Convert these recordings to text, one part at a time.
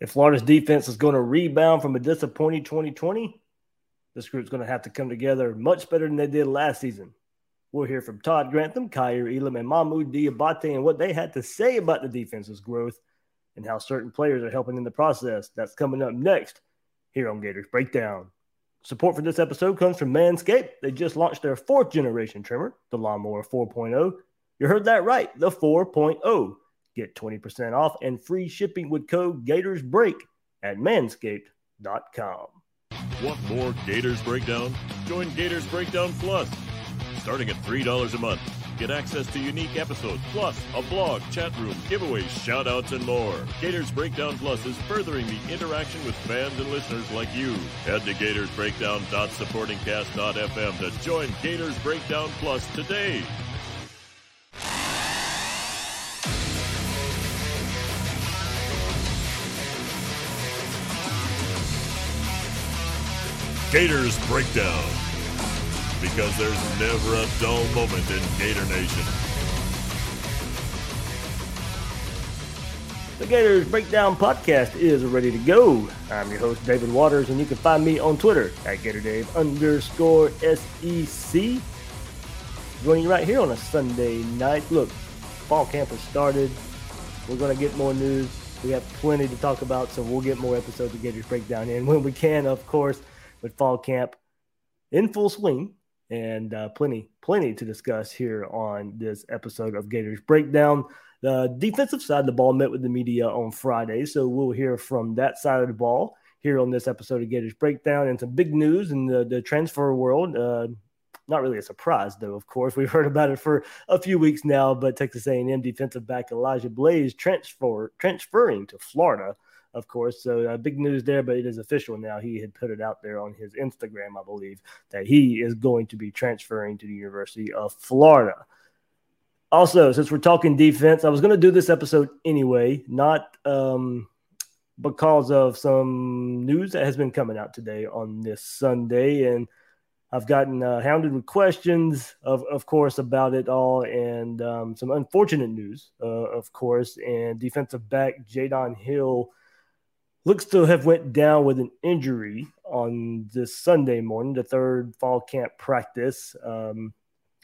If Florida's defense is going to rebound from a disappointing 2020, this group's going to have to come together much better than they did last season. We'll hear from Todd Grantham, Kaiir Elam, and Mohamoud Diabate and what they had to say about the defense's growth and how certain players are helping in the process. That's coming up next here on Gators Breakdown. Support for this episode comes from Manscaped. They just launched their fourth generation trimmer, the Lawnmower 4.0. You heard that right, the 4.0. Get 20% off and free shipping with code GatorsBreak at manscaped.com. Want more Gators Breakdown? Join Gators Breakdown Plus. Starting at $3 a month, get access to unique episodes, plus a blog, chat room, giveaways, shoutouts, and more. Gators Breakdown Plus is furthering the interaction with fans and listeners like you. Head to GatorsBreakdown.supportingcast.fm to join Gators Breakdown Plus today. Gators Breakdown. Because there's never a dull moment in Gator Nation. The Gators Breakdown podcast is ready to go. I'm your host, David Waters, and you can find me on Twitter at GatorDave underscore SEC. Joining you right here on a Sunday night. Look, fall camp has started. We're going to get more news. We have plenty to talk about, so we'll get more episodes of Gators Breakdown in when we can, of course with fall camp in full swing and uh, plenty, plenty to discuss here on this episode of Gators Breakdown. The defensive side of the ball met with the media on Friday, so we'll hear from that side of the ball here on this episode of Gators Breakdown and some big news in the, the transfer world. Uh, not really a surprise, though. Of course, we've heard about it for a few weeks now. But Texas A&M defensive back Elijah Blades transfer transferring to Florida of course. So uh, big news there, but it is official now. He had put it out there on his Instagram, I believe, that he is going to be transferring to the University of Florida. Also, since we're talking defense, I was going to do this episode anyway, not um, because of some news that has been coming out today on this Sunday. And I've gotten uh, hounded with questions, of, of course, about it all, and um, some unfortunate news, uh, of course. And defensive back Jaydon Hill looks to have went down with an injury on this Sunday morning, the third fall camp practice. Um,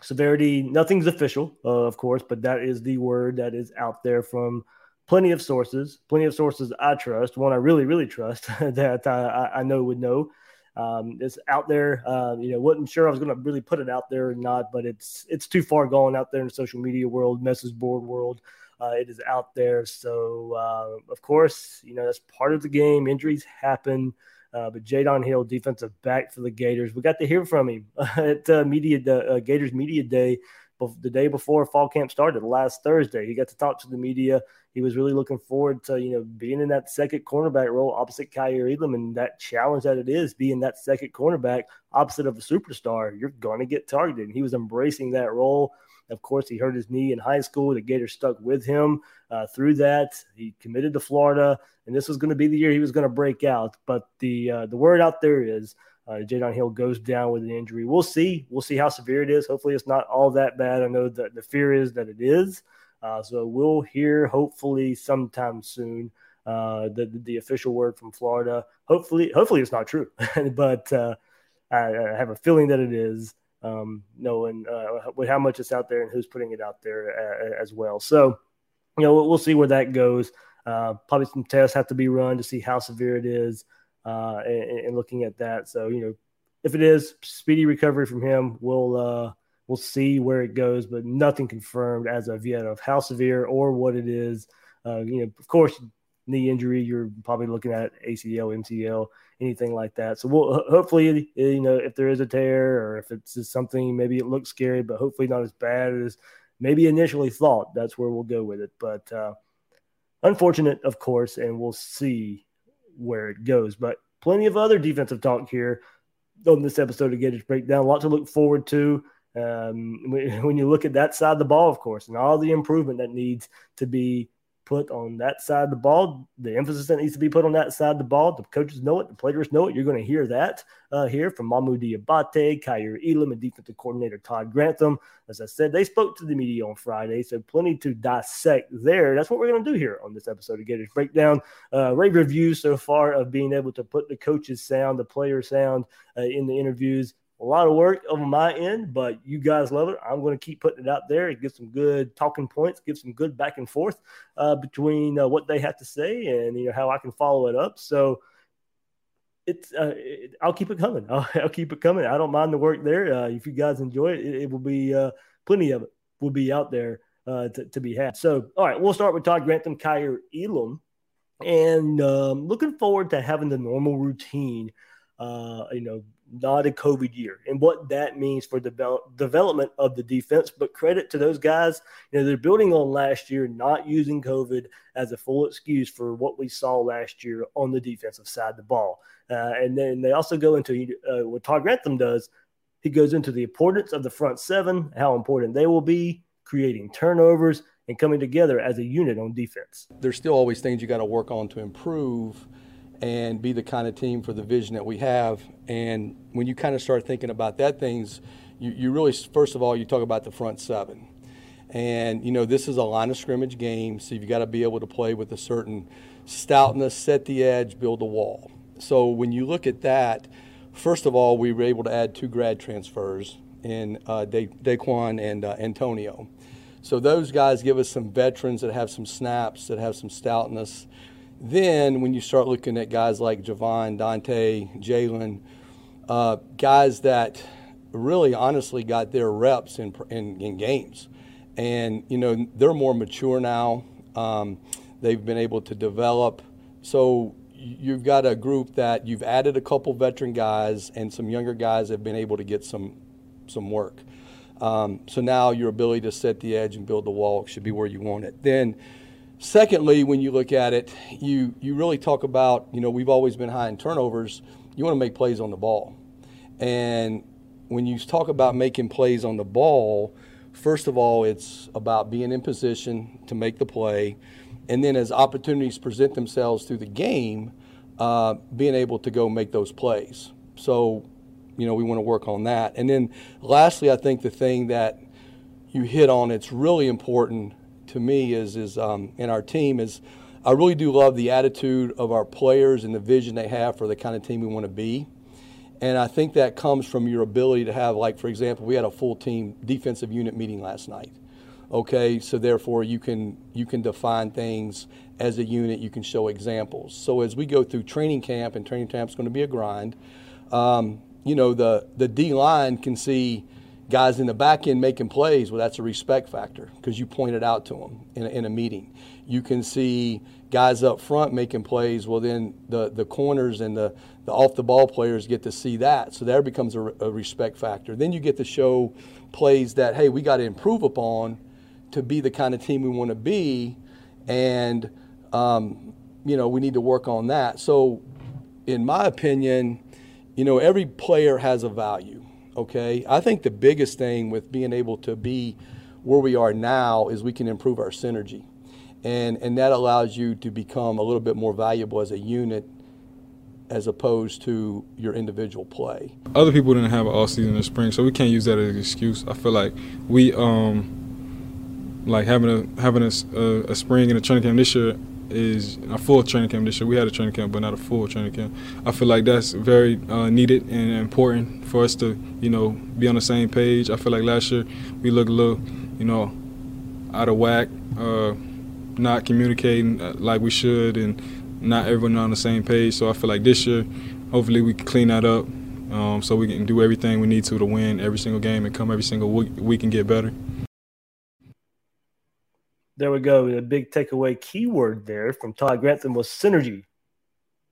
severity, nothing's official, uh, of course, but that is the word that is out there from plenty of sources, plenty of sources I trust. One I really, really trust that I, I know would know. Um, it's out there. Uh, you know, wasn't sure I was going to really put it out there or not, but it's it's too far gone out there in the social media world, message board world. Uh, it is out there. So, uh, of course, you know, that's part of the game. Injuries happen. Uh, but Jaydon Hill, defensive back for the Gators, we got to hear from him at uh, media uh, Gators media day the day before fall camp started last Thursday. He got to talk to the media. He was really looking forward to you know being in that second cornerback role opposite Kaiir Elam and that challenge that it is being that second cornerback opposite of a superstar. You're going to get targeted. And he was embracing that role. Of course, he hurt his knee in high school. The Gators stuck with him uh, through that. He committed to Florida, and this was going to be the year he was going to break out. But the uh, the word out there is uh, Jaydon Hill goes down with an injury. We'll see. We'll see how severe it is. Hopefully, it's not all that bad. I know that the fear is that it is. Uh, so we'll hear hopefully sometime soon uh, the the official word from Florida. Hopefully, hopefully it's not true, but uh, I, I, have a feeling that it is um, knowing uh, how much it's out there and who's putting it out there uh, as well. So, you know, we'll see where that goes. Uh, probably some tests have to be run to see how severe it is, uh, and, and, looking at that. So you know, if it is speedy recovery from him, we'll uh, we'll see where it goes, but nothing confirmed as of yet of how severe or what it is. Uh, you know, of course, knee injury, you're probably looking at ACL, MCL, anything like that. So we'll hopefully, you know, if there is a tear or if it's just something, maybe it looks scary, but hopefully not as bad as maybe initially thought. That's where we'll go with it. But uh, unfortunate, of course, and we'll see where it goes. But plenty of other defensive talk here on this episode of Gators Breakdown. A lot to look forward to. Um, when you look at that side of the ball, of course, and all the improvement that needs to be put on that side of the ball, the emphasis that needs to be put on that side of the ball. The coaches know it, the players know it. You're going to hear that uh, here from Mohamoud Diabate, Kaiir Elam, and defensive coordinator Todd Grantham. As I said, they spoke to the media on Friday, so plenty to dissect there. That's what we're going to do here on this episode of Gators Breakdown. Uh, rave reviews so far of being able to put the coaches' sound, the player sound uh, in the interviews a lot of work on my end, but you guys love it. I'm going to keep putting it out there and get some good talking points, give some good back and forth uh, between uh, what they have to say and you know how I can follow it up. So it's uh, it, I'll keep it coming. I'll, I'll, keep it coming. I don't mind the work there. Uh, if you guys enjoy it, it, it will be uh, plenty of it will be out there uh, to, to, be had. So all right, we'll start with Todd Grantham, Kaiir Elam, and um, looking forward to having the normal routine. you know not a COVID year and what that means for the develop, development of the defense. But credit to those guys, you know, they're building on last year, not using COVID as a full excuse for what we saw last year on the defensive side of the ball. Uh, and then they also go into uh, what Todd Grantham does. He goes into the importance of the front seven, how important they will be, creating turnovers, and coming together as a unit on defense. There's still always things you got to work on to improve and be the kind of team for the vision that we have. And when you kind of start thinking about that things, you, you really, first of all, you talk about the front seven. And, you know, this is a line of scrimmage game, so you've got to be able to play with a certain stoutness, set the edge, build a wall. So when you look at that, first of all, we were able to add two grad transfers in uh, da- Daquan and uh, Antonio. So those guys give us some veterans that have some snaps, that have some stoutness then, when you start looking at guys like Javon, Dante, Jalen, uh, guys that really honestly got their reps in, in, in, games. And, you know, they're more mature now. Um, they've been able to develop. So you've got a group that you've added a couple veteran guys and some younger guys have been able to get some, some work. Um, so now your ability to set the edge and build the wall should be where you want it. Then Secondly, when you look at it, you, you really talk about, you know, we've always been high in turnovers. You want to make plays on the ball. And when you talk about making plays on the ball, first of all, it's about being in position to make the play. And then as opportunities present themselves through the game, uh, being able to go make those plays. So, you know, we want to work on that. And then lastly, I think the thing that you hit on, it's really important to me is is um, in our team is I really do love the attitude of our players and the vision they have for the kind of team we want to be. And I think that comes from your ability to have, like, for example, we had a full team defensive unit meeting last night. Okay, so therefore you can you can define things as a unit. You can show examples. So as we go through training camp, and training camp is going to be a grind. Um, you know, the the D line can see guys in the back end making plays, well, that's a respect factor because you pointed out to them in a, in a meeting. You can see guys up front making plays, well, then the, the corners and the, the off the ball players get to see that. So there becomes a, a respect factor. Then you get to show plays that, hey, we got to improve upon to be the kind of team we want to be. And, um, you know, we need to work on that. So, in my opinion, you know, every player has a value okay? I think the biggest thing with being able to be where we are now is we can improve our synergy. And, and that allows you to become a little bit more valuable as a unit as opposed to your individual play. Other people didn't have an all season in the spring, so we can't use that as an excuse. I feel like we um like having a having a, a, a spring and a training camp this year is a full training camp this year. We had a training camp, but not a full training camp. I feel like that's very uh, needed and important for us to, you know, be on the same page. I feel like last year we looked a little, you know, out of whack. Uh, not communicating uh, like we should and not everyone on the same page. So I feel like this year, hopefully we can clean that up um, so we can do everything we need to to win every single game and come every single week, week and get better. There we go. The big takeaway keyword there from Todd Grantham was synergy.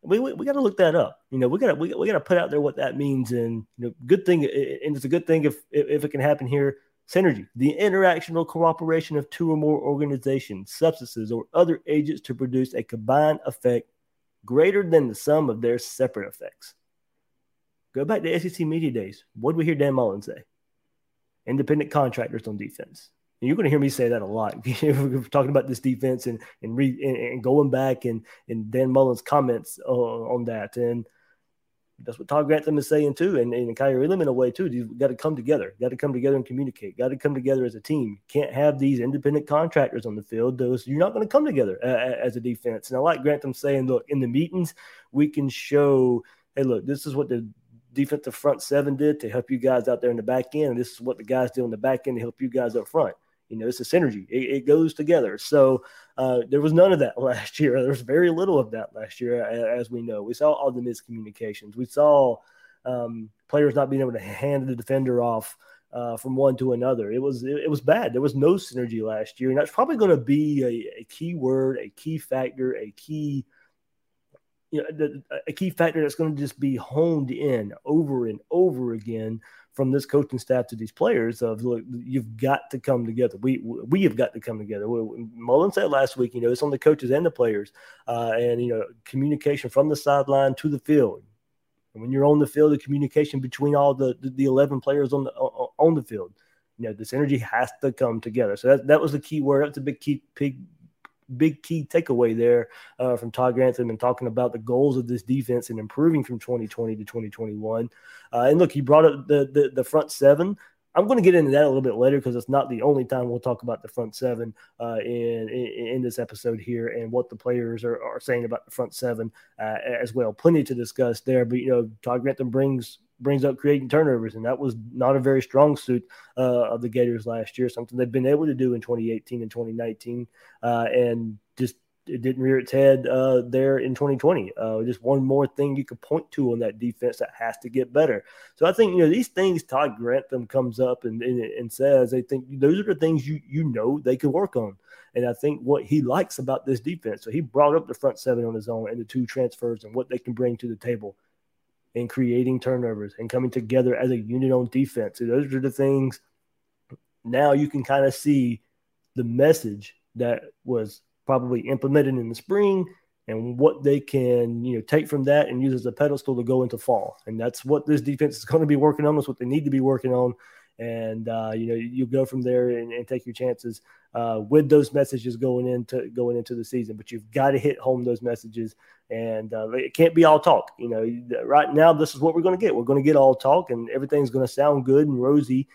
We, we, we got to look that up. You know, we got to we, we got to put out there what that means. And you know, good thing, and it's a good thing if if it can happen here. Synergy, the interaction or cooperation of two or more organizations, substances, or other agents to produce a combined effect greater than the sum of their separate effects. Go back to SEC media days. What did we hear Dan Mullen say? Independent contractors on defense. You're going to hear me say that a lot. We're talking about this defense and and, re, and, and going back and and Dan Mullen's comments uh, on that. And that's what Todd Grantham is saying too, and, and Kaiir Elam in a way too. You've got to come together. Got to come together and communicate. Got to come together as a team. Can't have these independent contractors on the field. Those you're not going to come together uh, as a defense. And I like Grantham saying, look, in the meetings we can show, hey, look, this is what the defensive front seven did to help you guys out there in the back end. And this is what the guys do in the back end to help you guys up front. You know, it's a synergy. It, it goes together. So uh, there was none of that last year. There was very little of that last year, as we know. We saw all the miscommunications. We saw um, players not being able to hand the defender off uh, from one to another. It was it, it, was bad. There was no synergy last year, and that's probably going to be a, a, key word, a key factor, a key you know the, a key factor that's going to just be honed in over and over again from this coaching staff to these players of look, you've got to come together. We we have got to come together. Mullen said last week, you know, it's on the coaches and the players, uh, and you know, communication from the sideline to the field. And when you're on the field, the communication between all the the, the eleven players on the on the field, you know, this energy has to come together. So that that was the key word. That's a big key big big key takeaway there uh, from Todd Grantham and talking about the goals of this defense and improving from 2020 to 2021. Uh, and look, he brought up the, the, the front seven. I'm going to get into that a little bit later because it's not the only time we'll talk about the front seven uh, in, in, in this episode here and what the players are, are saying about the front seven uh, as well. Plenty to discuss there, but you know Todd Grantham brings brings up creating turnovers, and that was not a very strong suit uh, of the Gators last year. Something they've been able to do in 2018 and 2019, uh, and just it didn't rear its head uh, there in 2020. Uh, just one more thing you could point to on that defense that has to get better. So I think you know these things. Todd Grantham comes up and, and, and says they think those are the things you you know they could work on. And I think what he likes about this defense. So he brought up the front seven on his own and the two transfers and what they can bring to the table and creating turnovers and coming together as a unit on defense. So those are the things now you can kind of see the message that was probably implemented in the spring and what they can you know take from that and use as a pedestal to go into fall. And that's what this defense is going to be working on. That's what they need to be working on and uh, you know you go from there and, and take your chances uh, with those messages going into going into the season. But you've got to hit home those messages, and uh, it can't be all talk. You know, right now this is what we're going to get. We're going to get all talk, and everything's going to sound good and rosy.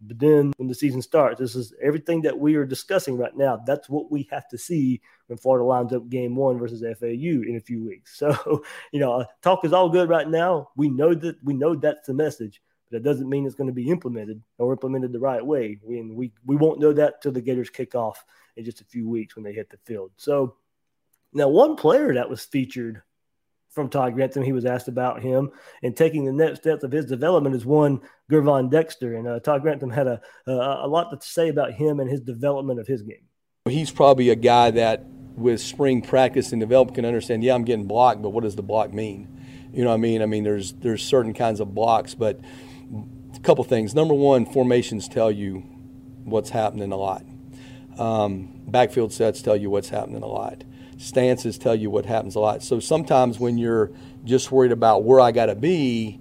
But then when the season starts, this is everything that we are discussing right now. That's what we have to see when Florida lines up game one versus FAU in a few weeks. So, you know, talk is all good right now. We know that we know that's the message but that doesn't mean it's going to be implemented or implemented the right way. We, we, we won't know that till the Gators kick off in just a few weeks when they hit the field. So now, one player that was featured from Todd Grantham, he was asked about him and taking the next steps of his development is one Gervon Dexter. And uh, Todd Grantham had a, a, a lot to say about him and his development of his game. He's probably a guy that, with spring practice and development, can understand. Yeah, I'm getting blocked, but what does the block mean? You know what I mean? I mean, there's there's certain kinds of blocks, but couple things. Number one, formations tell you what's happening a lot. Um, backfield sets tell you what's happening a lot. Stances tell you what happens a lot. So sometimes when you're just worried about where I got to be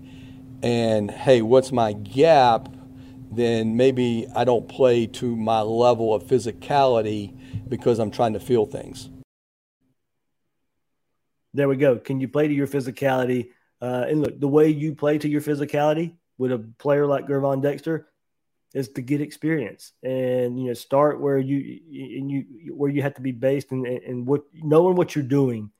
and, hey, what's my gap, then maybe I don't play to my level of physicality because I'm trying to feel things. There we go. Can you play to your physicality? Uh, and look, the way you play to your physicality with a player like Gervon Dexter is to get experience and you know start where you and you where you have to be based and and what knowing what you're doing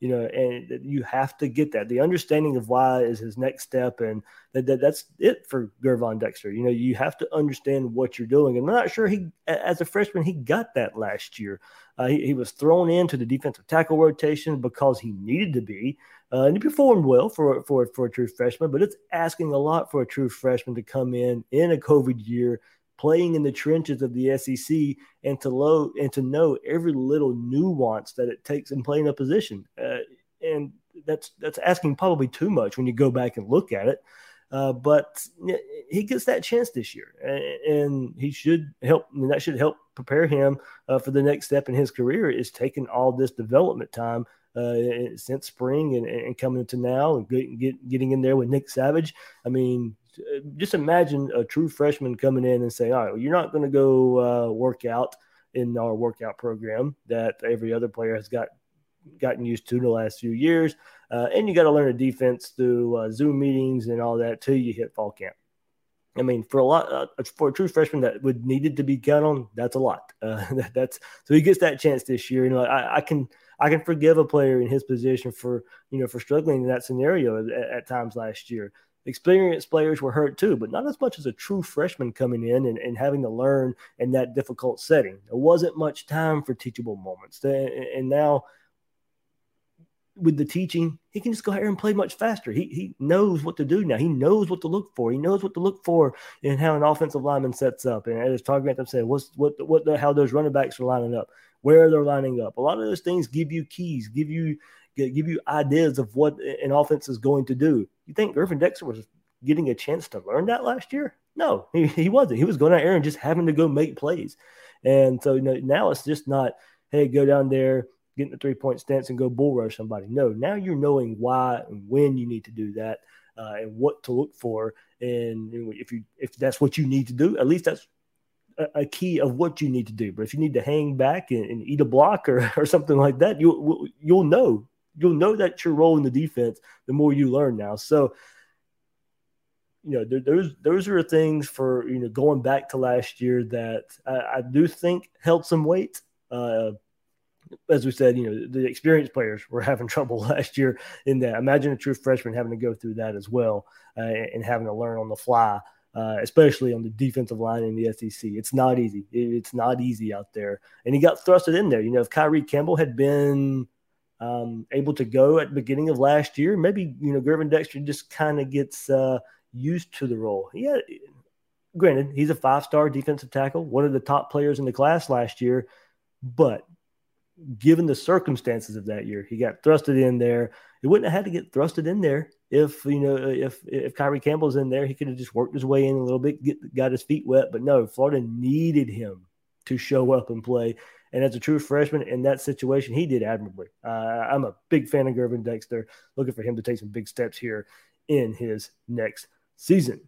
you know, and you have to get that. The understanding of why is his next step, and that, that that's it for Gervon Dexter. You know, you have to understand what you're doing, and I'm not sure he, as a freshman, he got that last year. Uh, he, he, was thrown into the defensive tackle rotation because he needed to be, uh, and he performed well for for for a true freshman. But it's asking a lot for a true freshman to come in in a COVID year playing in the trenches of the SEC and to low and to know every little nuance that it takes in playing a position. Uh, and that's that's asking probably too much when you go back and look at it. Uh, but he gets that chance this year, and, and he should help. Mean, that should help prepare him uh, for the next step in his career. Is taking all this development time uh, since spring and, and, coming into now and get, get, getting in there with Nick Savage. I mean, just imagine a true freshman coming in and saying, "All right, well, you're not going to go uh, work out in our workout program that every other player has got gotten used to in the last few years, uh, and you got to learn a defense through uh, Zoom meetings and all that till you hit fall camp." I mean, for a lot, uh, for a true freshman that would needed to be count on, that's a lot. Uh, that, that's so he gets that chance this year. You know, I, I, can I can forgive a player in his position for you know for struggling in that scenario at, at times last year experienced players were hurt too, but not as much as a true freshman coming in and, and having to learn in that difficult setting. There wasn't much time for teachable moments. And now, with the teaching, he can just go out here and play much faster. He, he knows what to do now. He knows what to look for. He knows what to look for in how an offensive lineman sets up. And as Todd Grantham said, what's what what the, how those running backs are lining up, where they're lining up. A lot of those things give you keys, give you give you ideas of what an offense is going to do. You think Gervon Dexter was getting a chance to learn that last year? No, he, he wasn't. He was going out there and just having to go make plays. And so you know, now it's just not, hey, go down there, get in the three point stance and go bull rush somebody. No, now you're knowing why and when you need to do that uh, and what to look for. And if you if that's what you need to do, at least that's a, key of what you need to do. But if you need to hang back and, and eat a block or, or something like that, you you'll know you'll know that your role in the defense the more you learn now. So, you know, there, those those are things for you know going back to last year that I, I do think held some weight. Uh, as we said, you know, the experienced players were having trouble last year in that. Imagine a true freshman having to go through that as well uh, and having to learn on the fly. Uh, especially on the defensive line in the SEC. It's not easy. It's not easy out there. And he got thrusted in there. You know, if Kyree Campbell had been um, able to go at the beginning of last year. Maybe you know Gervon Dexter just kind of gets uh, used to the role. Yeah, granted, he's a five-star defensive tackle, one of the top players in the class last year, but given the circumstances of that year, he got thrusted in there. He wouldn't have had to get thrusted in there if you know if if Kyree Campbell's in there. He could have just worked his way in a little bit, get got his feet wet. But no, Florida needed him to show up and play. And as a true freshman in that situation, he did admirably. Uh, I'm a big fan of Gervon Dexter, looking for him to take some big steps here in his next season.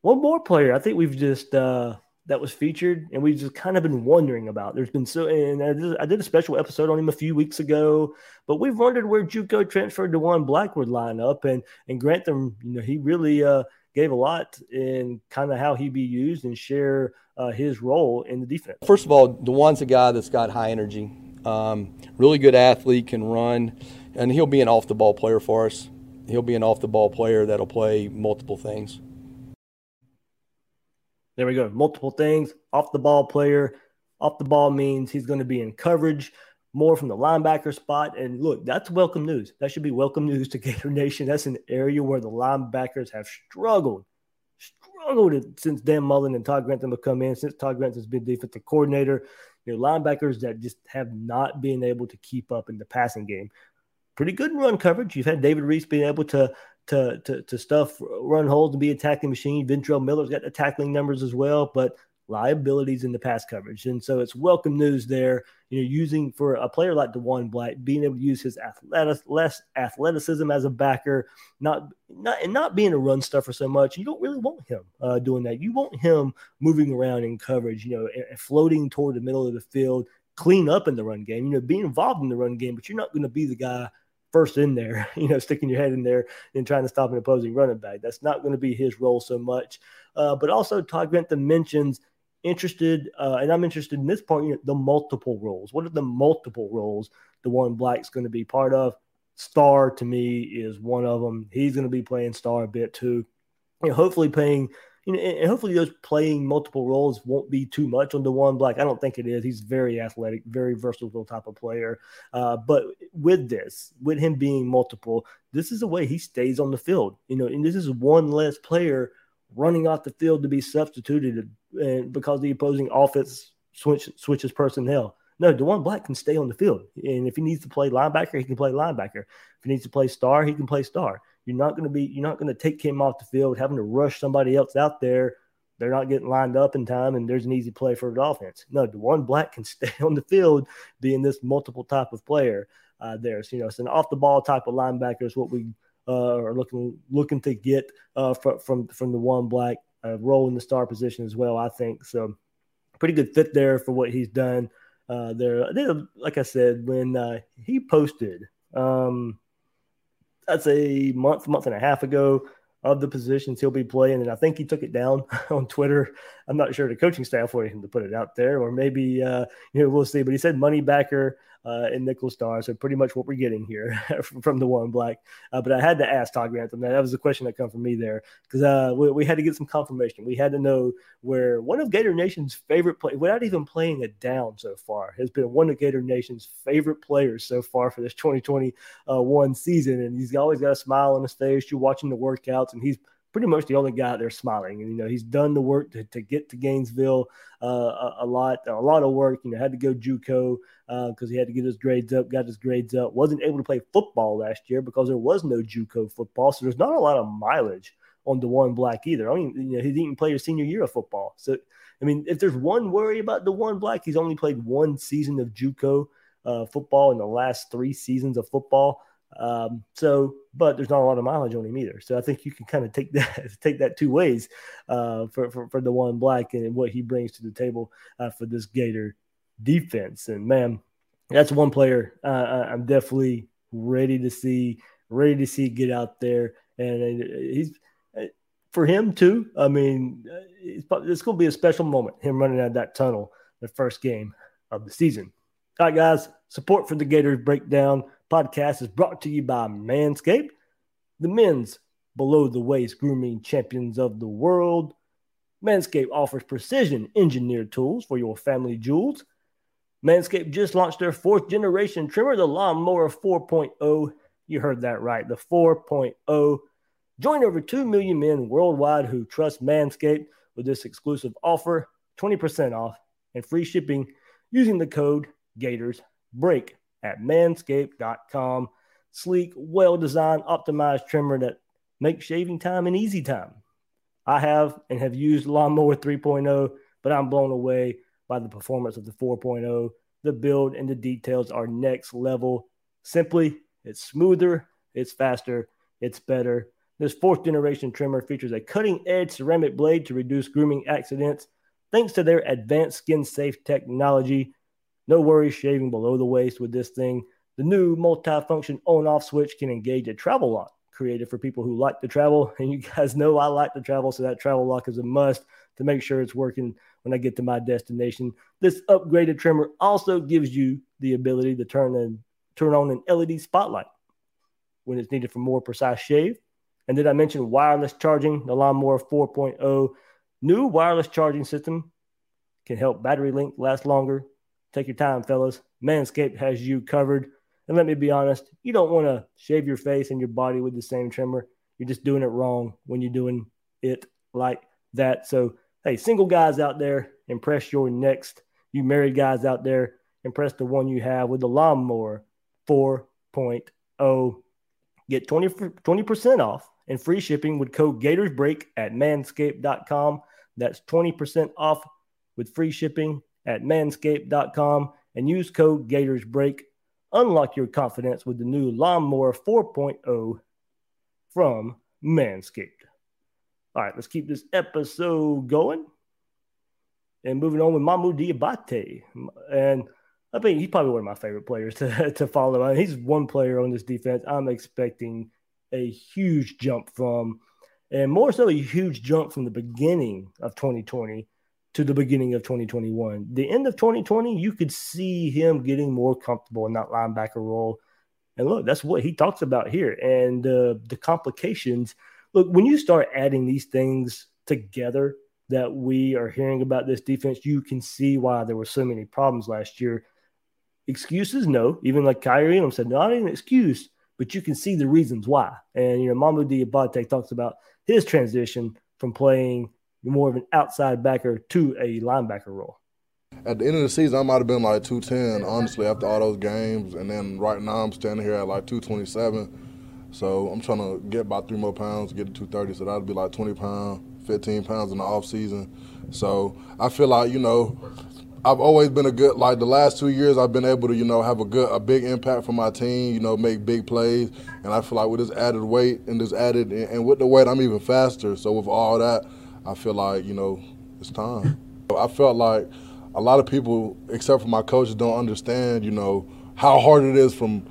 One more player I think we've just uh, that was featured and we've just kind of been wondering about. There's been so, and I did, I did, a special episode on him a few weeks ago, but we've wondered where JUCO transferred Diwun Black would line up, and and Grantham, you know, he really uh, gave a lot in kind of how he be used and share uh, his role in the defense. First of all, Diwun's a guy that's got high energy, um, really good athlete, can run, and he'll be an off the ball player for us. He'll be an off the ball player that'll play multiple things. There we go. Multiple things. Off the ball player. Off the ball means he's going to be in coverage more from the linebacker spot. And look, that's welcome news. That should be welcome news to Gator Nation. That's an area where the linebackers have struggled, struggled since Dan Mullen and Todd Grantham have come in, since Todd Grantham's been defensive coordinator. You know, linebackers that just have not been able to keep up in the passing game. Pretty good run coverage. You've had David Reese being able to to to, to stuff run holes and be a tackling machine. Ventrell Miller's got the tackling numbers as well, but liabilities in the pass coverage. And so it's welcome news there. You know, using for a player like Diwun Black, being able to use his athletic, less athleticism as a backer, not not and not being a run stuffer so much. You don't really want him uh, doing that. You want him moving around in coverage. You know, and floating toward the middle of the field, clean up in the run game. You know, be involved in the run game, but you're not going to be the guy first in there, you know, sticking your head in there and trying to stop an opposing running back. That's not going to be his role so much. Uh, but also, Todd Grantham mentions interested, uh, and I'm interested in this part, you know, the multiple roles. What are the multiple roles Diwun Black's going to be part of. Star to me is one of them. He's going to be playing Star a bit too. You know, hopefully playing and hopefully those playing multiple roles won't be too much on Diwun Black. I don't think it is. He's very athletic, very versatile type of player. Uh, but with this, with him being multiple, this is the way he stays on the field. You know, and this is one less player running off the field to be substituted and because the opposing offense switch, switches personnel. No, Diwun Black can stay on the field. And if he needs to play linebacker, he can play linebacker. If he needs to play star, he can play star. You're not going to be, you're not going to take him off the field, having to rush somebody else out there. They're not getting lined up in time, and there's an easy play for the offense. No, one Black can stay on the field, being this multiple type of player. Uh, there, so, you know, it's an off the ball type of linebacker is what we uh, are looking looking to get uh, from from from one Black uh, role in the star position as well. I think so. Pretty good fit there for what he's done. Uh, there, like I said, when uh, he posted, um, I'd say month, month and a half ago, of the positions he'll be playing. And I think he took it down on Twitter. I'm not sure the coaching staff wanted him to put it out there, or maybe, uh, you know, we'll see. But he said money backer uh, and nickel star. So pretty much what we're getting here from the one Black. Uh, but I had to ask Todd Grantham. That was the question that come from me there because uh, we, we, had to get some confirmation. We had to know where one of Gator Nation's favorite play, without even playing it down so far, has been one of Gator Nation's favorite players so far for this 2021 season. And he's always got a smile on his face. You're watching the workouts, and he's pretty much the only guy there smiling. And you know, he's done the work to, to get to Gainesville uh, a, a, lot, a lot of work. You know, had to go JUCO because uh, he had to get his grades up. Got his grades up. wasn't able to play football last year because there was no JUCO football, so there's not a lot of mileage on Diwun Black either. I mean, you know, he didn't even play his senior year of football. So, I mean, if there's one worry about Diwun Black, he's only played one season of JUCO uh, football in the last three seasons of football. Um, so, but there's not a lot of mileage on him either. So I think you can kind of take that take that two ways uh, for, for for one Black and what he brings to the table uh, for this Gator defense. And man, that's one player uh, I'm definitely ready to see, ready to see get out there. And he's uh, for him too. I mean, uh, it's, it's going to be a special moment. Him running out of that tunnel the first game of the season. All right, guys. Support for the Gators breakdown podcast is brought to you by Manscaped, the men's below the waist grooming champions of the world. Manscaped offers precision engineered tools for your family jewels. Manscaped just launched their fourth generation trimmer, the Lawnmower 4.0. You heard that right, the 4.0. Join over 2 million men worldwide who trust Manscaped with this exclusive offer 20% off and free shipping using the code Gators Break at manscaped.com. Sleek, well designed, optimized trimmer that makes shaving time an easy time. I have and have used Lawnmower 3.0, but I'm blown away by the performance of the 4.0. The build and the details are next level. Simply, it's smoother, it's faster, it's better. This fourth generation trimmer features a cutting edge ceramic blade to reduce grooming accidents. Thanks to their advanced skin safe technology, no worries shaving below the waist with this thing. The new multi-function on-off switch can engage a travel lock created for people who like to travel. And you guys know I like to travel, so that travel lock is a must to make sure it's working when I get to my destination. This upgraded trimmer also gives you the ability to turn and turn on an LED spotlight when it's needed for more precise shave. And did I mention wireless charging? The Lawnmower 4.0 new wireless charging system can help battery length last longer Take your time, fellas. Manscaped has you covered. And let me be honest, you don't want to shave your face and your body with the same trimmer. You're just doing it wrong when you're doing it like that. So, hey, single guys out there, impress your next. You married guys out there, impress the one you have with the lawnmower 4.0. Get 20, 20% off and free shipping with code GatorsBreak at manscaped.com. That's 20% off with free shipping at manscaped.com and use code GatorsBreak. Unlock your confidence with the new Lawnmower 4.0 from Manscaped. All right, let's keep this episode going. And moving on with Mohamoud Diabate. And I think he's probably one of my favorite players to, to follow. I mean, he's one player on this defense I'm expecting a huge jump from, and more so a huge jump from the beginning of 2020 to the beginning of 2021. The end of 2020, you could see him getting more comfortable in that linebacker role. And look, that's what he talks about here. And uh, the complications. Look, when you start adding these things together that we are hearing about this defense, you can see why there were so many problems last year. Excuses, no. Even like Kaiir Elam said, not an excuse, but you can see the reasons why. And, you know, Mohamoud Diabate talks about his transition from playing more of an outside backer to a linebacker role. At the end of the season, I might have been like 210, honestly, after all those games. And then right now, I'm standing here at like 227. So I'm trying to get about three more pounds, get to 230. So that'd be like 20 pounds, 15 pounds in the off season. So I feel like, you know, I've always been a good like the last two years I've been able to you know have a good a big impact for my team you know make big plays and I feel like with this added weight and this added and with the weight I'm even faster so with all that I feel like you know it's time. I felt like a lot of people, except for my coaches, don't understand you know how hard it is from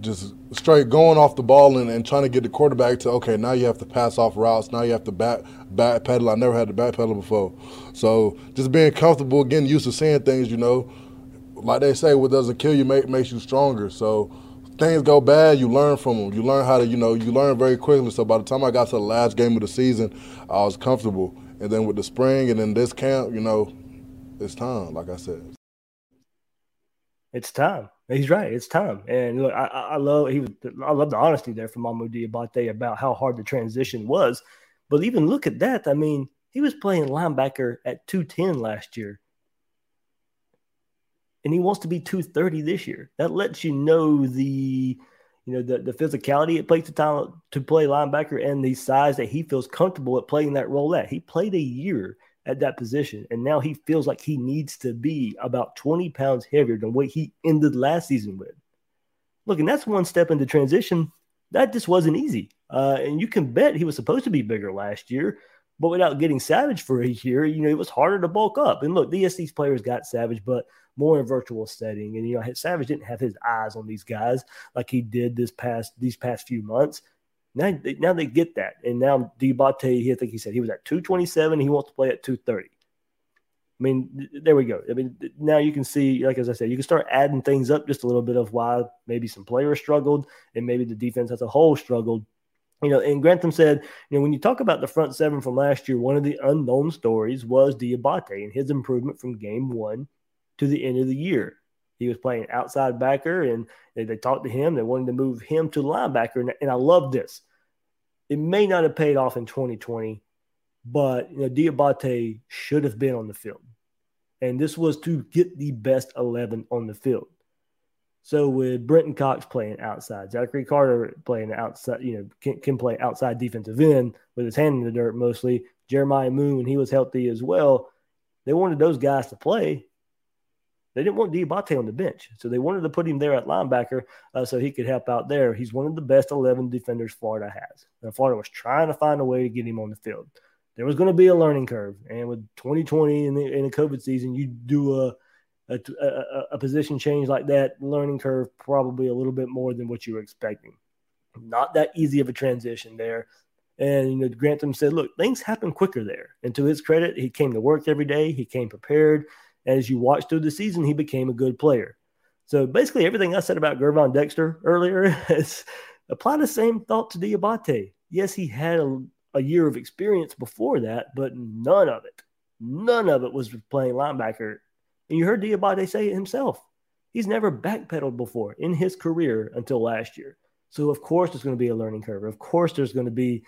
just straight going off the ball and, and trying to get the quarterback to okay now you have to pass off routes. Now you have to back back pedal. I never had to back pedal before. So just being comfortable getting used to seeing things you know. Like they say what doesn't kill you make, makes you stronger. So things go bad, you learn from them. You learn how to, you know, you learn very quickly. So by the time I got to the last game of the season, I was comfortable. And then with the spring and then this camp, you know, it's time. Like I said, it's time. He's right. It's time. And look, I, I love he was. I love the honesty there from Mohamoud Diabate about how hard the transition was. But even look at that. I mean, he was playing linebacker at two ten last year and he wants to be 230 this year. That lets you know the you know the, the physicality it takes to talent to play linebacker and the size that he feels comfortable at playing that role at. He played a year at that position, and now he feels like he needs to be about 20 pounds heavier than what he ended last season with. Look, and that's one step into transition. That just wasn't easy. Uh, and you can bet he was supposed to be bigger last year, but without getting Savage for a year, you know, it was harder to bulk up. And look, the SC's players got Savage, but more in virtual setting. And you know, Savage didn't have his eyes on these guys like he did this past these past few months. Now, now they get that, and now Diabate, I think he said he was at 227. He wants to play at 230. I mean, there we go. I mean, now you can see, like as I said, you can start adding things up just a little bit of why maybe some players struggled and maybe the defense as a whole struggled. You know, and Grantham said, you know, when you talk about the front seven from last year, one of the unknown stories was Diabate and his improvement from game one to the end of the year. He was playing outside backer, and they, they talked to him. They wanted to move him to linebacker, and, and I love this. It may not have paid off in 2020, but you know Diabate should have been on the field, and this was to get the best 11 on the field. So with Brenton Cox playing outside, Zachary Carter playing outside, you know, can, can play outside defensive end with his hand in the dirt mostly. Jeremiah Moon, when he was healthy as well, they wanted those guys to play, they didn't want Diabate on the bench, so they wanted to put him there at linebacker uh, so he could help out there. He's one of the best 11 defenders Florida has. And Florida was trying to find a way to get him on the field. There was going to be a learning curve, and with 2020 and, the, in a COVID season, you do a a, a a, position change like that, learning curve probably a little bit more than what you were expecting. Not that easy of a transition there. And you know, Grantham said, "Look, things happen quicker there." And to his credit, he came to work every day. He came prepared as you watch through the season, he became a good player. So basically, everything I said about Gervon Dexter earlier is apply the same thought to Diabate. Yes, he had a, a year of experience before that, but none of it, none of it was playing linebacker. And you heard Diabate say it himself. He's never backpedaled before in his career until last year. So of course there's going to be a learning curve. Of course there's going to be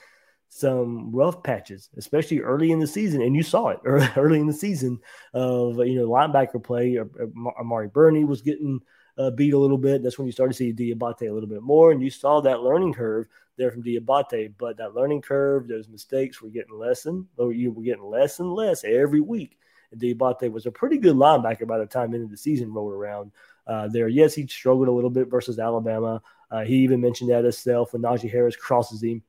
some rough patches, especially early in the season, and you saw it early in the season of you know linebacker play. Uh, uh, Amari Burney was getting uh, beat a little bit. That's when you started to see Diabate a little bit more, and you saw that learning curve there from Diabate. But that learning curve, those mistakes were getting lessened, or you were getting less and less every week. And Diabate was a pretty good linebacker by the time end of the season rolled around. Uh, there, yes, he struggled a little bit versus Alabama. Uh, he even mentioned that himself when Najee Harris crosses him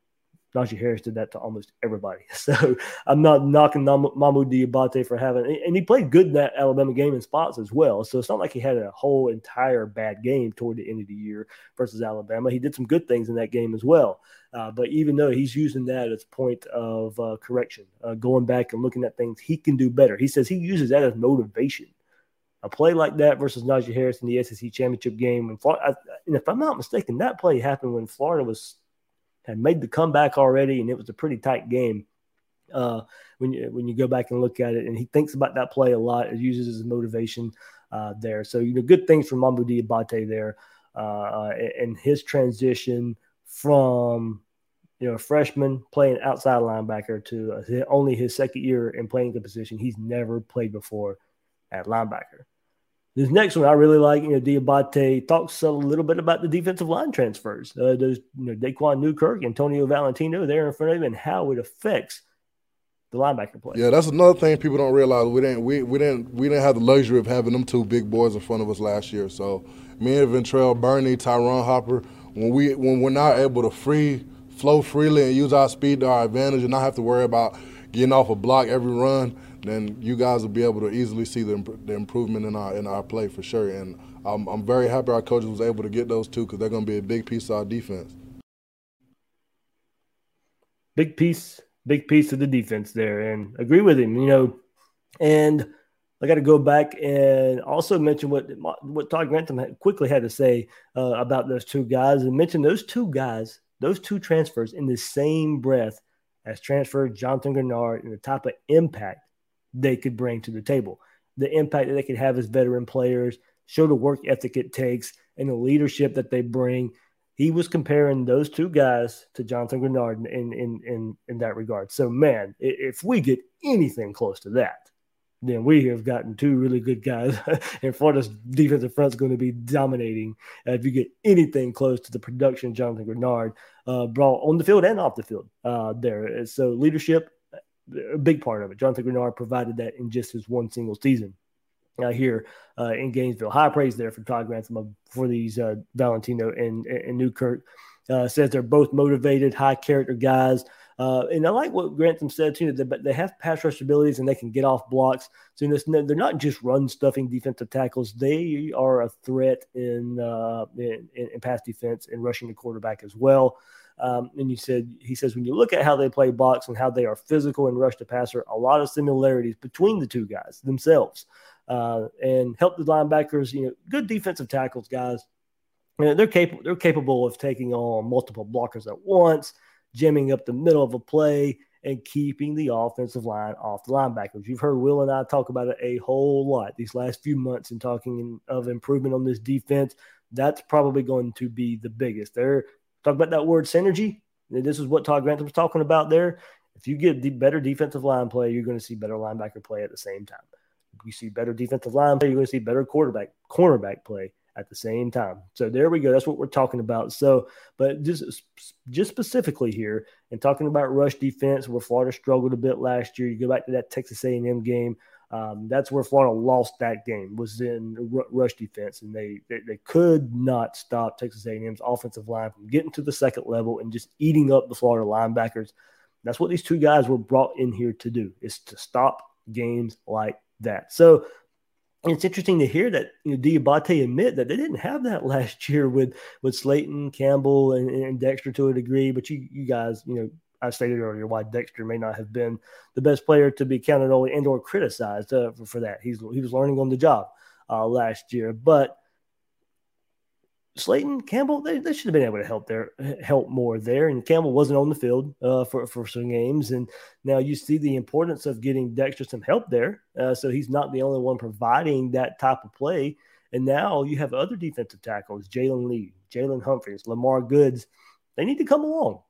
Najee Harris did that to almost everybody. So I'm not knocking Mohamoud Diabate for having, and he played good in that Alabama game in spots as well. So it's not like he had a whole entire bad game toward the end of the year versus Alabama. He did some good things in that game as well. Uh, but even though he's using that as a point of uh, correction, uh, going back and looking at things he can do better, he says he uses that as motivation. A play like that versus Najee Harris in the SEC championship game, Florida, and if I'm not mistaken, that play happened when Florida was had made the comeback already, and it was a pretty tight game. Uh, when you when you go back and look at it, and he thinks about that play a lot, it uses as motivation uh, there. So you know, good things from Mohamoud Diabate there, uh, and his transition from you know a freshman playing outside linebacker to only his second year in playing the position he's never played before at linebacker. This next one I really like. You know, Diabate talks a little bit about the defensive line transfers. Uh, those, you know, Daquan Newkirk, Antonio Valentino there in front of him, and how it affects the linebacker play. Yeah, that's another thing people don't realize. We didn't we, we didn't we didn't have the luxury of having them two big boys in front of us last year. So me and Ventrell Bernie, Ty'Ron Hopper, when we when we're not able to free flow freely and use our speed to our advantage and not have to worry about getting off a block every run then you guys will be able to easily see the, the improvement in our in our play for sure. And I'm, I'm very happy our coach was able to get those two because they're going to be a big piece of our defense. Big piece, big piece of the defense there, and agree with him. You know, and I got to go back and also mention what what Todd Grantham quickly had to say uh, about those two guys, and mention those two guys, those two transfers in the same breath as transfer Jonathan Greenard and the type of impact they could bring to the table. The impact that they could have as veteran players, show the work ethic it takes, and the leadership that they bring. He was comparing those two guys to Jonathan Greenard in, in, in, in that regard. So, man, if we get anything close to that, then we have gotten two really good guys. and Florida's defensive front is going to be dominating. Uh, if you get anything close to the production Jonathan Greenard uh, brought on the field and off the field uh, there. So leadership, a big part of it. Jonathan Greenard provided that in just his one single season uh, here uh, in Gainesville. High praise there for Todd Grantham for these uh, Valentino and, and Newkirk. Uh, says they're both motivated, high character guys. Uh, and I like what Grantham said too. That they have pass rush abilities and they can get off blocks. So you know, they're not just run stuffing defensive tackles. They are a threat in, uh, in, in pass defense and rushing the quarterback as well. Um, and you said he says when you look at how they play box and how they are physical and rush to passer, a lot of similarities between the two guys themselves, uh, and help the linebackers. You know, good defensive tackles, guys. You know, they're capable. They're capable of taking on multiple blockers at once, jamming up the middle of a play, and keeping the offensive line off the linebackers. You've heard Will and I talk about it a whole lot these last few months in talking of improvement on this defense. That's probably going to be the biggest. They're Talk about that word synergy. This is what Todd Grantham was talking about there. If you get better defensive line play, you're going to see better linebacker play at the same time. If you see better defensive line play, you're going to see better quarterback, cornerback play at the same time. So there we go. That's what we're talking about. So, but just just specifically here and talking about rush defense, where Florida struggled a bit last year. You go back to that Texas A&M game. Um, that's where Florida lost that game was in rush defense, and they, they, they could not stop Texas A&M's offensive line from getting to the second level and just eating up the Florida linebackers. That's what these two guys were brought in here to do: is to stop games like that. So it's interesting to hear that you know, Diabate admit that they didn't have that last year with with Slaton, Campbell, and, and Dexter to a degree. But you you guys, you know, I stated earlier why Dexter may not have been the best player to be counted on and or criticized uh, for, for, that. He's he was learning on the job uh, last year, but Slaton Campbell they, they should have been able to help there help more there. And Campbell wasn't on the field uh, for for some games, and now you see the importance of getting Dexter some help there. Uh, so he's not the only one providing that type of play. And now you have other defensive tackles, Jalen Lee, Jaelin Humphries, Lamar Goods. They need to come along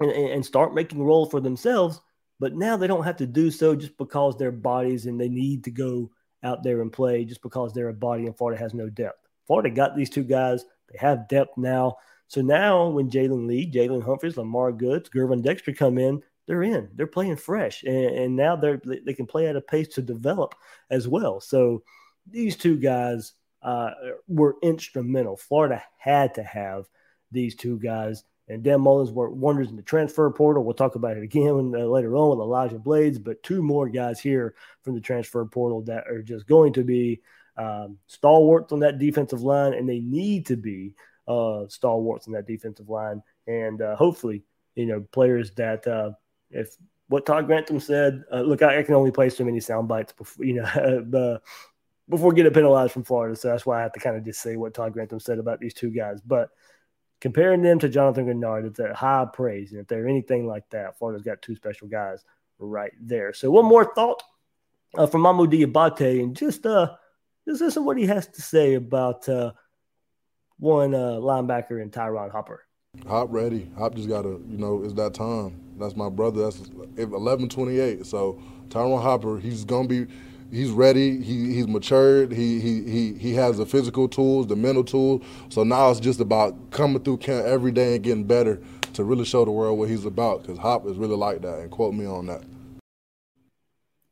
and, and start making role for themselves. But now they don't have to do so just because their bodies and they need to go out there and play just because they're a body and Florida has no depth. Florida got these two guys. They have depth now. So now when Jalen Lee, Jaelin Humphries, Lamar Goods, Gervon Dexter come in, they're in. They're playing fresh. And, and now they're they can play at a pace to develop as well. So these two guys uh, were instrumental. Florida had to have these two guys And Dan Mullins worked wonders in the transfer portal. We'll talk about it again uh, later on with Elijah Blades, but two more guys here from the transfer portal that are just going to be um, stalwarts on that defensive line, and they need to be uh, stalwarts on that defensive line. And uh, hopefully, you know, players that uh, if what Todd Grantham said, uh, look, I, I, can only play so many sound bites before, you know, before getting penalized from Florida. So that's why I have to kind of just say what Todd Grantham said about these two guys. But comparing them to Jonathan Greenard, it's a high praise. And if they're anything like that, Florida's got two special guys right there. So one more thought uh, from Mohamoud Diabate, and just uh, just listen what he has to say about uh, one uh, linebacker and Ty'Ron Hopper. Hop ready. Hop just got to, you know, it's that time. That's my brother. That's 1128. So Tyron Hopper, he's going to be he's ready. He he's matured. He he he he has the physical tools, the mental tools. So now it's just about coming through camp every day and getting better to really show the world what he's about. Because Hop is really like that. And quote me on that.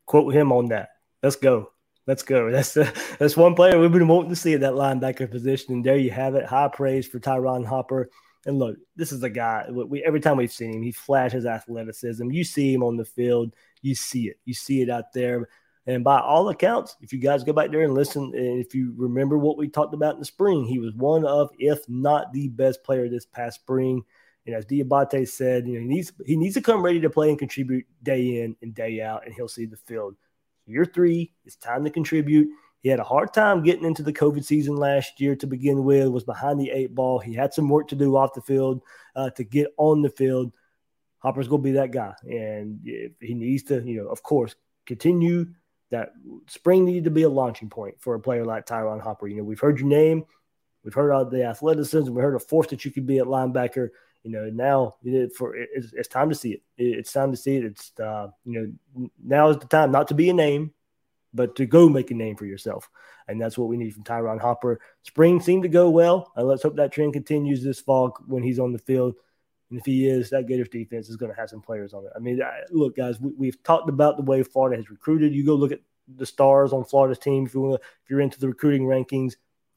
Quote him on that. Let's go. Let's go. That's uh, that's one player we've been wanting to see at that linebacker position. And there you have it. High praise for Ty'Ron Hopper. And look, this is a guy. We, every time we've seen him, he flashes athleticism. You see him on the field, you see it. You see it out there. And by all accounts, if you guys go back there and listen, and if you remember what we talked about in the spring, he was one of, if not the best player this past spring. And as Diabate said, you know, he needs he needs to come ready to play and contribute day in and day out, and he'll see the field. Year three, it's time to contribute. He had a hard time getting into the COVID season last year to begin with, was behind the eight ball. He had some work to do off the field uh, to get on the field. Hopper's going to be that guy. And he needs to, you know, of course, continue that spring needed to be a launching point for a player like Ty'Ron Hopper. You know, we've heard your name, we've heard all the athleticism, we heard a force that you could be at linebacker. You know, now for it's, it's time to see it. It's time to see it. It's uh, you know now is the time not to be a name, but to go make a name for yourself, and that's what we need from Ty'Ron Hopper. Spring seemed to go well, and let's hope that trend continues this fall when he's on the field. And if he is, that Gators defense is going to have some players on it. I mean, look, guys, we, have talked about the way Florida has recruited. You go look at the stars on Florida's team. If, you wanna, if you're into the recruiting rankings,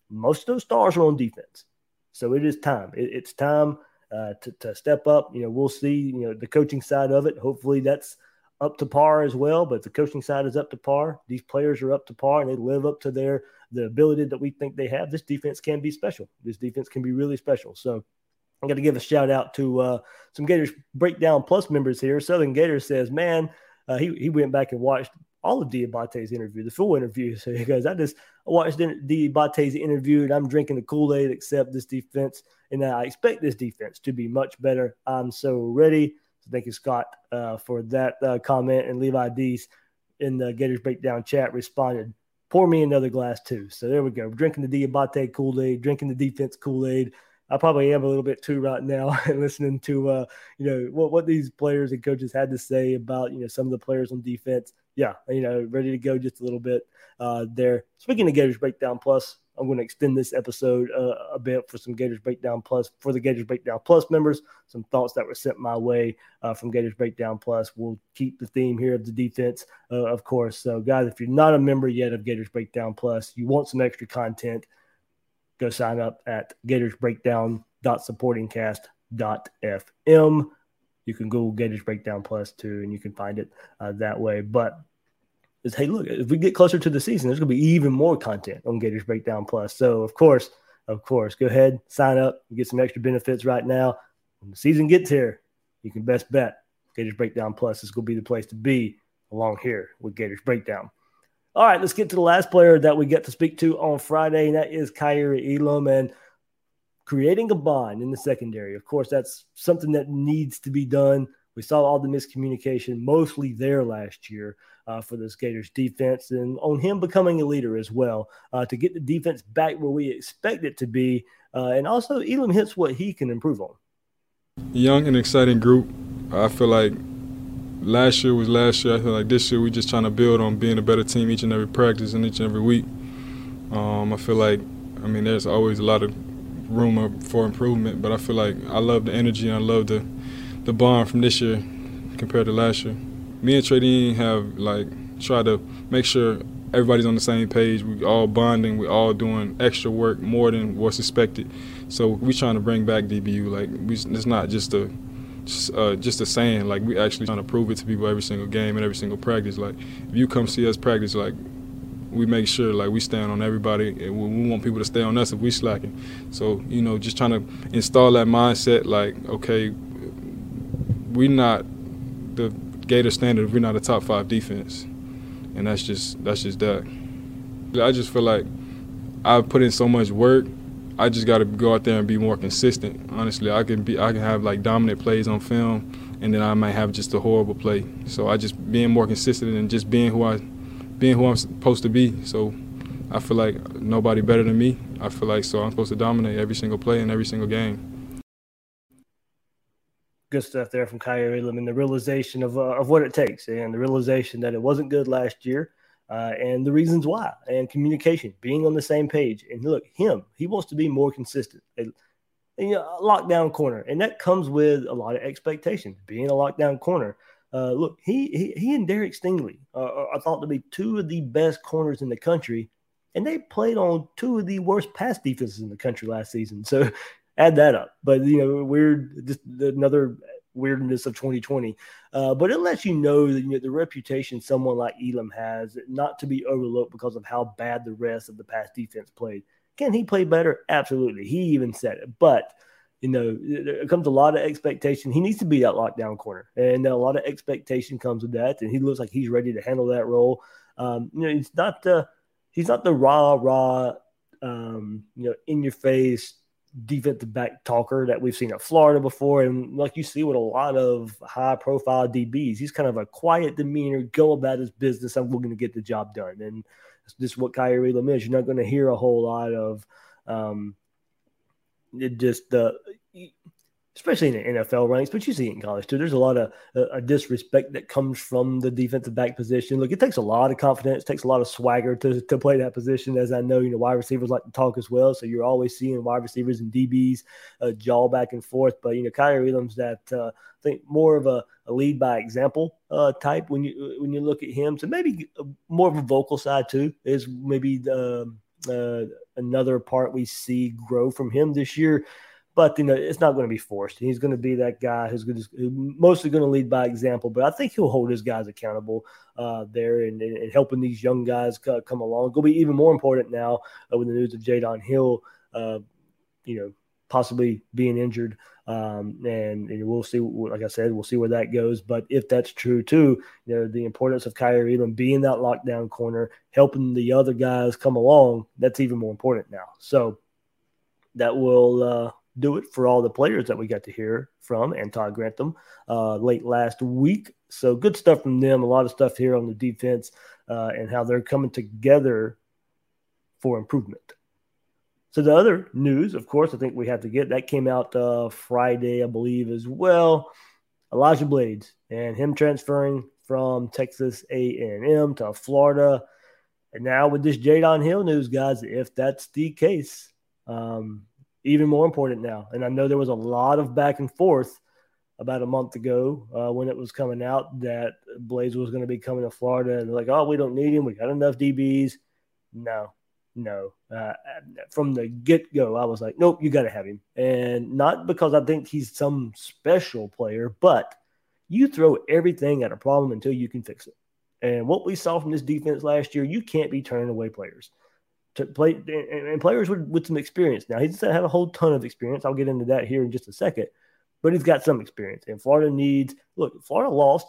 most of those stars are on defense. So it is time. It, it's time uh, to, to step up. You know, we'll see. You know, the coaching side of it. Hopefully, that's up to par as well. But if the coaching side is up to par. These players are up to par, and they live up to their the ability that we think they have. This defense can be special. This defense can be really special. So I'm going to give a shout out to uh, some Gators Breakdown Plus members here. Southern Gators says, man, uh, he, he went back and watched all of Diabate's interview, the full interview. So he goes, I just watched Diabate's interview and I'm drinking the Kool Aid, except this defense. And I expect this defense to be much better. I'm so ready. So thank you, Scott, uh, for that uh, comment. And Levi Dees in the Gators Breakdown chat responded, pour me another glass too. So there we go. Drinking the Diabate Kool Aid, drinking the defense Kool Aid. I probably am a little bit too right now and listening to uh, you know what what these players and coaches had to say about you know some of the players on defense. Yeah, you know, ready to go just a little bit uh, there. Speaking of Gators Breakdown Plus, I'm going to extend this episode uh, a bit for some Gators Breakdown Plus for the Gators Breakdown Plus members. Some thoughts that were sent my way uh, from Gators Breakdown Plus. We'll keep the theme here of the defense, uh, of course. So, guys, if you're not a member yet of Gators Breakdown Plus, you want some extra content go sign up at gatorsbreakdown.supportingcast.fm. You can Google Gators Breakdown Plus too, and you can find it uh, that way. But is hey, look, if we get closer to the season, there's going to be even more content on Gators Breakdown Plus. So, of course, of course, go ahead, sign up, get some extra benefits right now. When the season gets here, you can best bet Gators Breakdown Plus is going to be the place to be along here with Gators Breakdown. All right, let's get to the last player that we get to speak to on Friday, and that is Kaiir Elam and creating a bond in the secondary. Of course, that's something that needs to be done. We saw all the miscommunication mostly there last year uh, for the Gators defense, and on him becoming a leader as well uh, to get the defense back where we expect it to be. Uh, and also, Elam hits what he can improve on. Young and exciting group. I feel like last year was last year. I feel like this year we're just trying to build on being a better team each and every practice and each and every week. Um, I feel like, I mean, there's always a lot of room for improvement, but I feel like I love the energy and I love the the bond from this year compared to last year. Me and Trey have like tried to make sure everybody's on the same page. We all bonding. We all doing extra work more than what's expected. So we're trying to bring back DBU. Like we, it's not just a just, uh, just a saying. Like we actually trying to prove it to people every single game and every single practice. Like if you come see us practice, like we make sure like we stand on everybody and we want people to stay on us if we slacking. So you know, just trying to install that mindset. Like okay, we're not the Gator standard. We're not a top five defense, and that's just that's just that. I just feel like I've put in so much work. I just got to go out there and be more consistent. Honestly, I can be I can have like dominant plays on film, and then I might have just a horrible play. So I just being more consistent and just being who I being who I'm supposed to be. So I feel like nobody better than me. I feel like so I'm supposed to dominate every single play in every single game. Good stuff there from Kaiir Elam and the realization of, uh, of what it takes and the realization that it wasn't good last year uh, and the reasons why and communication, being on the same page. And look, him, he wants to be more consistent. A, a lockdown corner, and that comes with a lot of expectations. Being a lockdown corner, uh, look, he, he he and Derek Stingley uh, are thought to be two of the best corners in the country, and they played on two of the worst pass defenses in the country last season. So add that up. But you know, we're just another weirdness of 2020. Uh, but it lets you know that you know the reputation someone like Elam has, not to be overlooked because of how bad the rest of the pass defense played. Can he play better? Absolutely. He even said it, but you know, there comes a lot of expectation. He needs to be that lockdown corner, and a lot of expectation comes with that. And he looks like he's ready to handle that role. Um, you know, he's not the he's not the raw, raw, um, you know, in your face defensive back talker that we've seen at Florida before, and like you see with a lot of high profile DBs, he's kind of a quiet demeanor, go about his business. I'm going to get the job done, and this is what Kaiir Elam is. You're not going to hear a whole lot of. Um, just the especially in the NFL ranks, but you see it in college too. There's a lot of uh, disrespect that comes from the defensive back position. Look, it takes a lot of confidence, takes a lot of swagger to, to play that position. As I know, you know, wide receivers like to talk as well. So you're always seeing wide receivers and DBs uh, jaw back and forth. But, you know, Kaiir Elam's that, uh, I think, more of a, a lead by example uh, type when you when you look at him. So maybe uh, more of a vocal side too is maybe the um, uh, another part we see grow from him this year. But you know, it's not going to be forced. He's going to be that guy who's, to, who's mostly going to lead by example. But I think he'll hold his guys accountable uh, there and, and, helping these young guys come along. It'll be even more important now uh, with the news of Jaydon Hill, uh, you know, possibly being injured. Um, and, and, we'll see. Like I said, we'll see where that goes. But if that's true too, you know, the importance of Kaiir Elam being that lockdown corner, helping the other guys come along, that's even more important now. So that will uh, do it for all the players that we got to hear from and Todd Grantham uh, late last week. So good stuff from them. A lot of stuff here on the defense uh, and how they're coming together for improvement. So the other news, of course, I think we have to get that came out uh, Friday, I believe, as well. Elijah Blades and him transferring from Texas A&M to Florida, and now with this Jaydon Hill news, guys, if that's the case, um, even more important now. And I know there was a lot of back and forth about a month ago uh, when it was coming out that Blades was going to be coming to Florida, and like, oh, we don't need him. We got enough DBs. No, no. Uh, from the get go, I was like, nope, you got to have him. And not because I think he's some special player, but you throw everything at a problem until you can fix it. And what we saw from this defense last year, you can't be turning away players to play and, players with, with some experience. Now, he doesn't have a whole ton of experience. I'll get into that here in just a second, but he's got some experience. And Florida needs look, Florida lost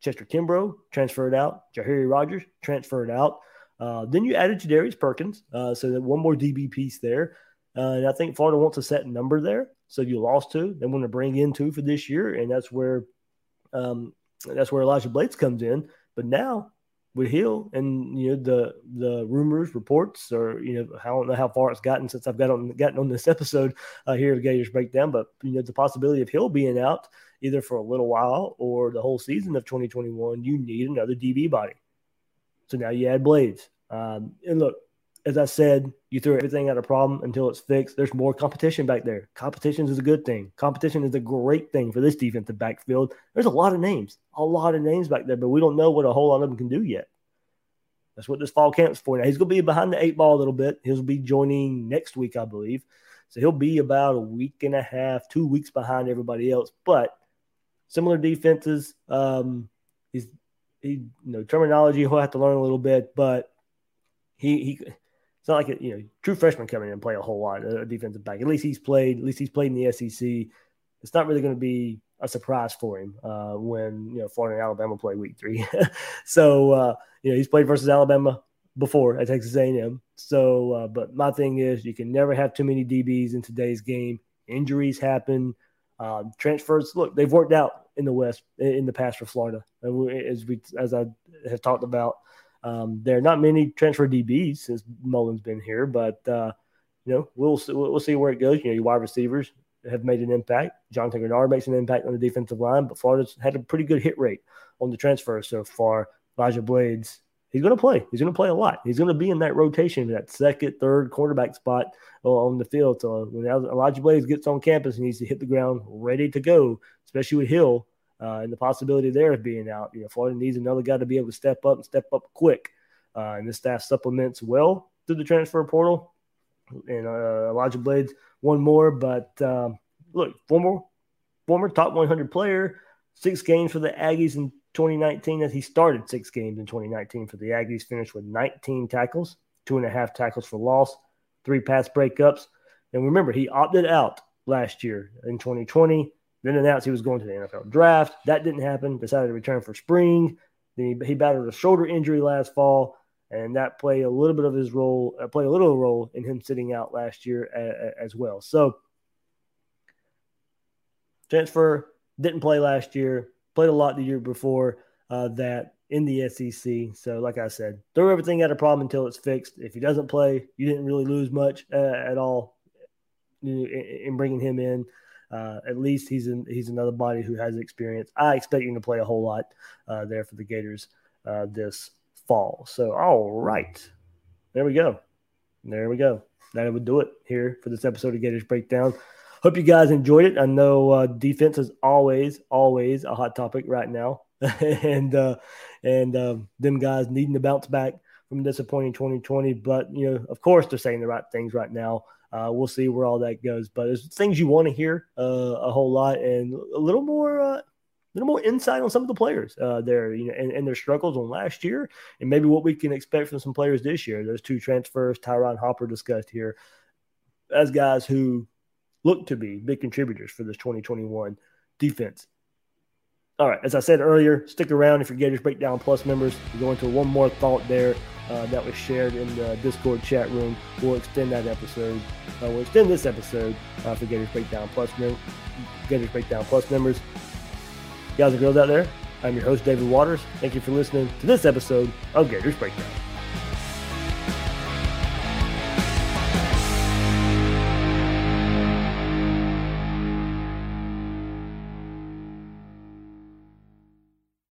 Chester Kimbrough, transferred out, Jahiri Rogers, transferred out. Uh, then you added Darius Perkins, uh, so that one more DB piece there. Uh, and I think Florida wants a set number there. So you lost two. They want to bring in two for this year, and that's where um, that's where Elijah Blades comes in. But now with Hill and you know the the rumors, reports, or you know I don't know how far it's gotten since I've got on gotten on this episode uh, here of Gators Breakdown, but you know the possibility of Hill being out either for a little while or the whole season of 2021, you need another DB body. So now you add Blades, um, and look, as I said, you throw everything at a problem until it's fixed. There's more competition back there. Competition is a good thing. Competition is a great thing for this defensive backfield. There's a lot of names, a lot of names back there, but we don't know what a whole lot of them can do yet. That's what this fall camp's for. Now he's going to be behind the eight ball a little bit. He'll be joining next week, I believe. So he'll be about a week and a half, two weeks behind everybody else. But similar defenses. Um, he's he, you know, terminology he'll have to learn a little bit, but he he. It's not like a, you know, true freshman coming in and play a whole lot of defensive back. At least he's played. At least he's played in the SEC. It's not really going to be a surprise for him uh, when you know Florida and Alabama play week three. so uh, you know he's played versus Alabama before at Texas A&M. So, uh, but my thing is you can never have too many DBs in today's game. Injuries happen. Um, transfers, look, they've worked out in the West in the past for Florida, as we as I have talked about. Um, there are not many transfer DBs since Mullen's been here, but uh, you know we'll we'll see where it goes. You know, your wide receivers have made an impact. Jonathan Greenard makes an impact on the defensive line, but Florida's had a pretty good hit rate on the transfer so far. Elijah Blades, he's going to play. He's going to play a lot. He's going to be in that rotation, that second, third quarterback spot on the field. So when Elijah Blades gets on campus, he needs to hit the ground ready to go, especially with Hill uh, and the possibility there of being out. You know, Florida needs another guy to be able to step up and step up quick. Uh, and this staff supplements well through the transfer portal. And uh, Elijah Blades, one more, but um, look, former former top 100 player, six games for the Aggies in 2019 as he started six games in 2019 for the Aggies, finished with 19 tackles, two and a half tackles for loss, three pass breakups. And remember, he opted out last year in 2020, then announced he was going to the NFL draft. That didn't happen, decided to return for spring. Then he, he battled a shoulder injury last fall, and that played a little bit of his role, uh, played a little role in him sitting out last year a, a, as well. So, transfer didn't play last year, played a lot the year before uh, that in the SEC. So, like I said, throw everything at a problem until it's fixed. If he doesn't play, you didn't really lose much uh, at all in, in bringing him in. Uh, at least he's in, he's another body who has experience. I expect him to play a whole lot uh, there for the Gators uh, this fall. So, all right, there we go. There we go. That would do it here for this episode of Gators Breakdown. Hope you guys enjoyed it. I know uh, defense is always, always a hot topic right now, and uh, and um, them guys needing to bounce back from disappointing 2020. But you know, of course, they're saying the right things right now. Uh, we'll see where all that goes. But there's things you want to hear uh, a whole lot, and a little more uh, little more insight on some of the players uh, there, you know, and, and, their struggles on last year, and maybe what we can expect from some players this year. Those two transfers, Ty'Ron Hopper discussed here, as guys who look to be big contributors for this 2021 defense. All right, as I said earlier, stick around if you're Gators Breakdown Plus members. We're going to one more thought there uh, that was shared in the Discord chat room. We'll extend that episode. Uh, we'll extend this episode uh, for Gators Breakdown Plus mem- Gators Breakdown Plus members. Guys and girls out there, I'm your host David Waters. Thank you for listening to this episode of Gators Breakdown.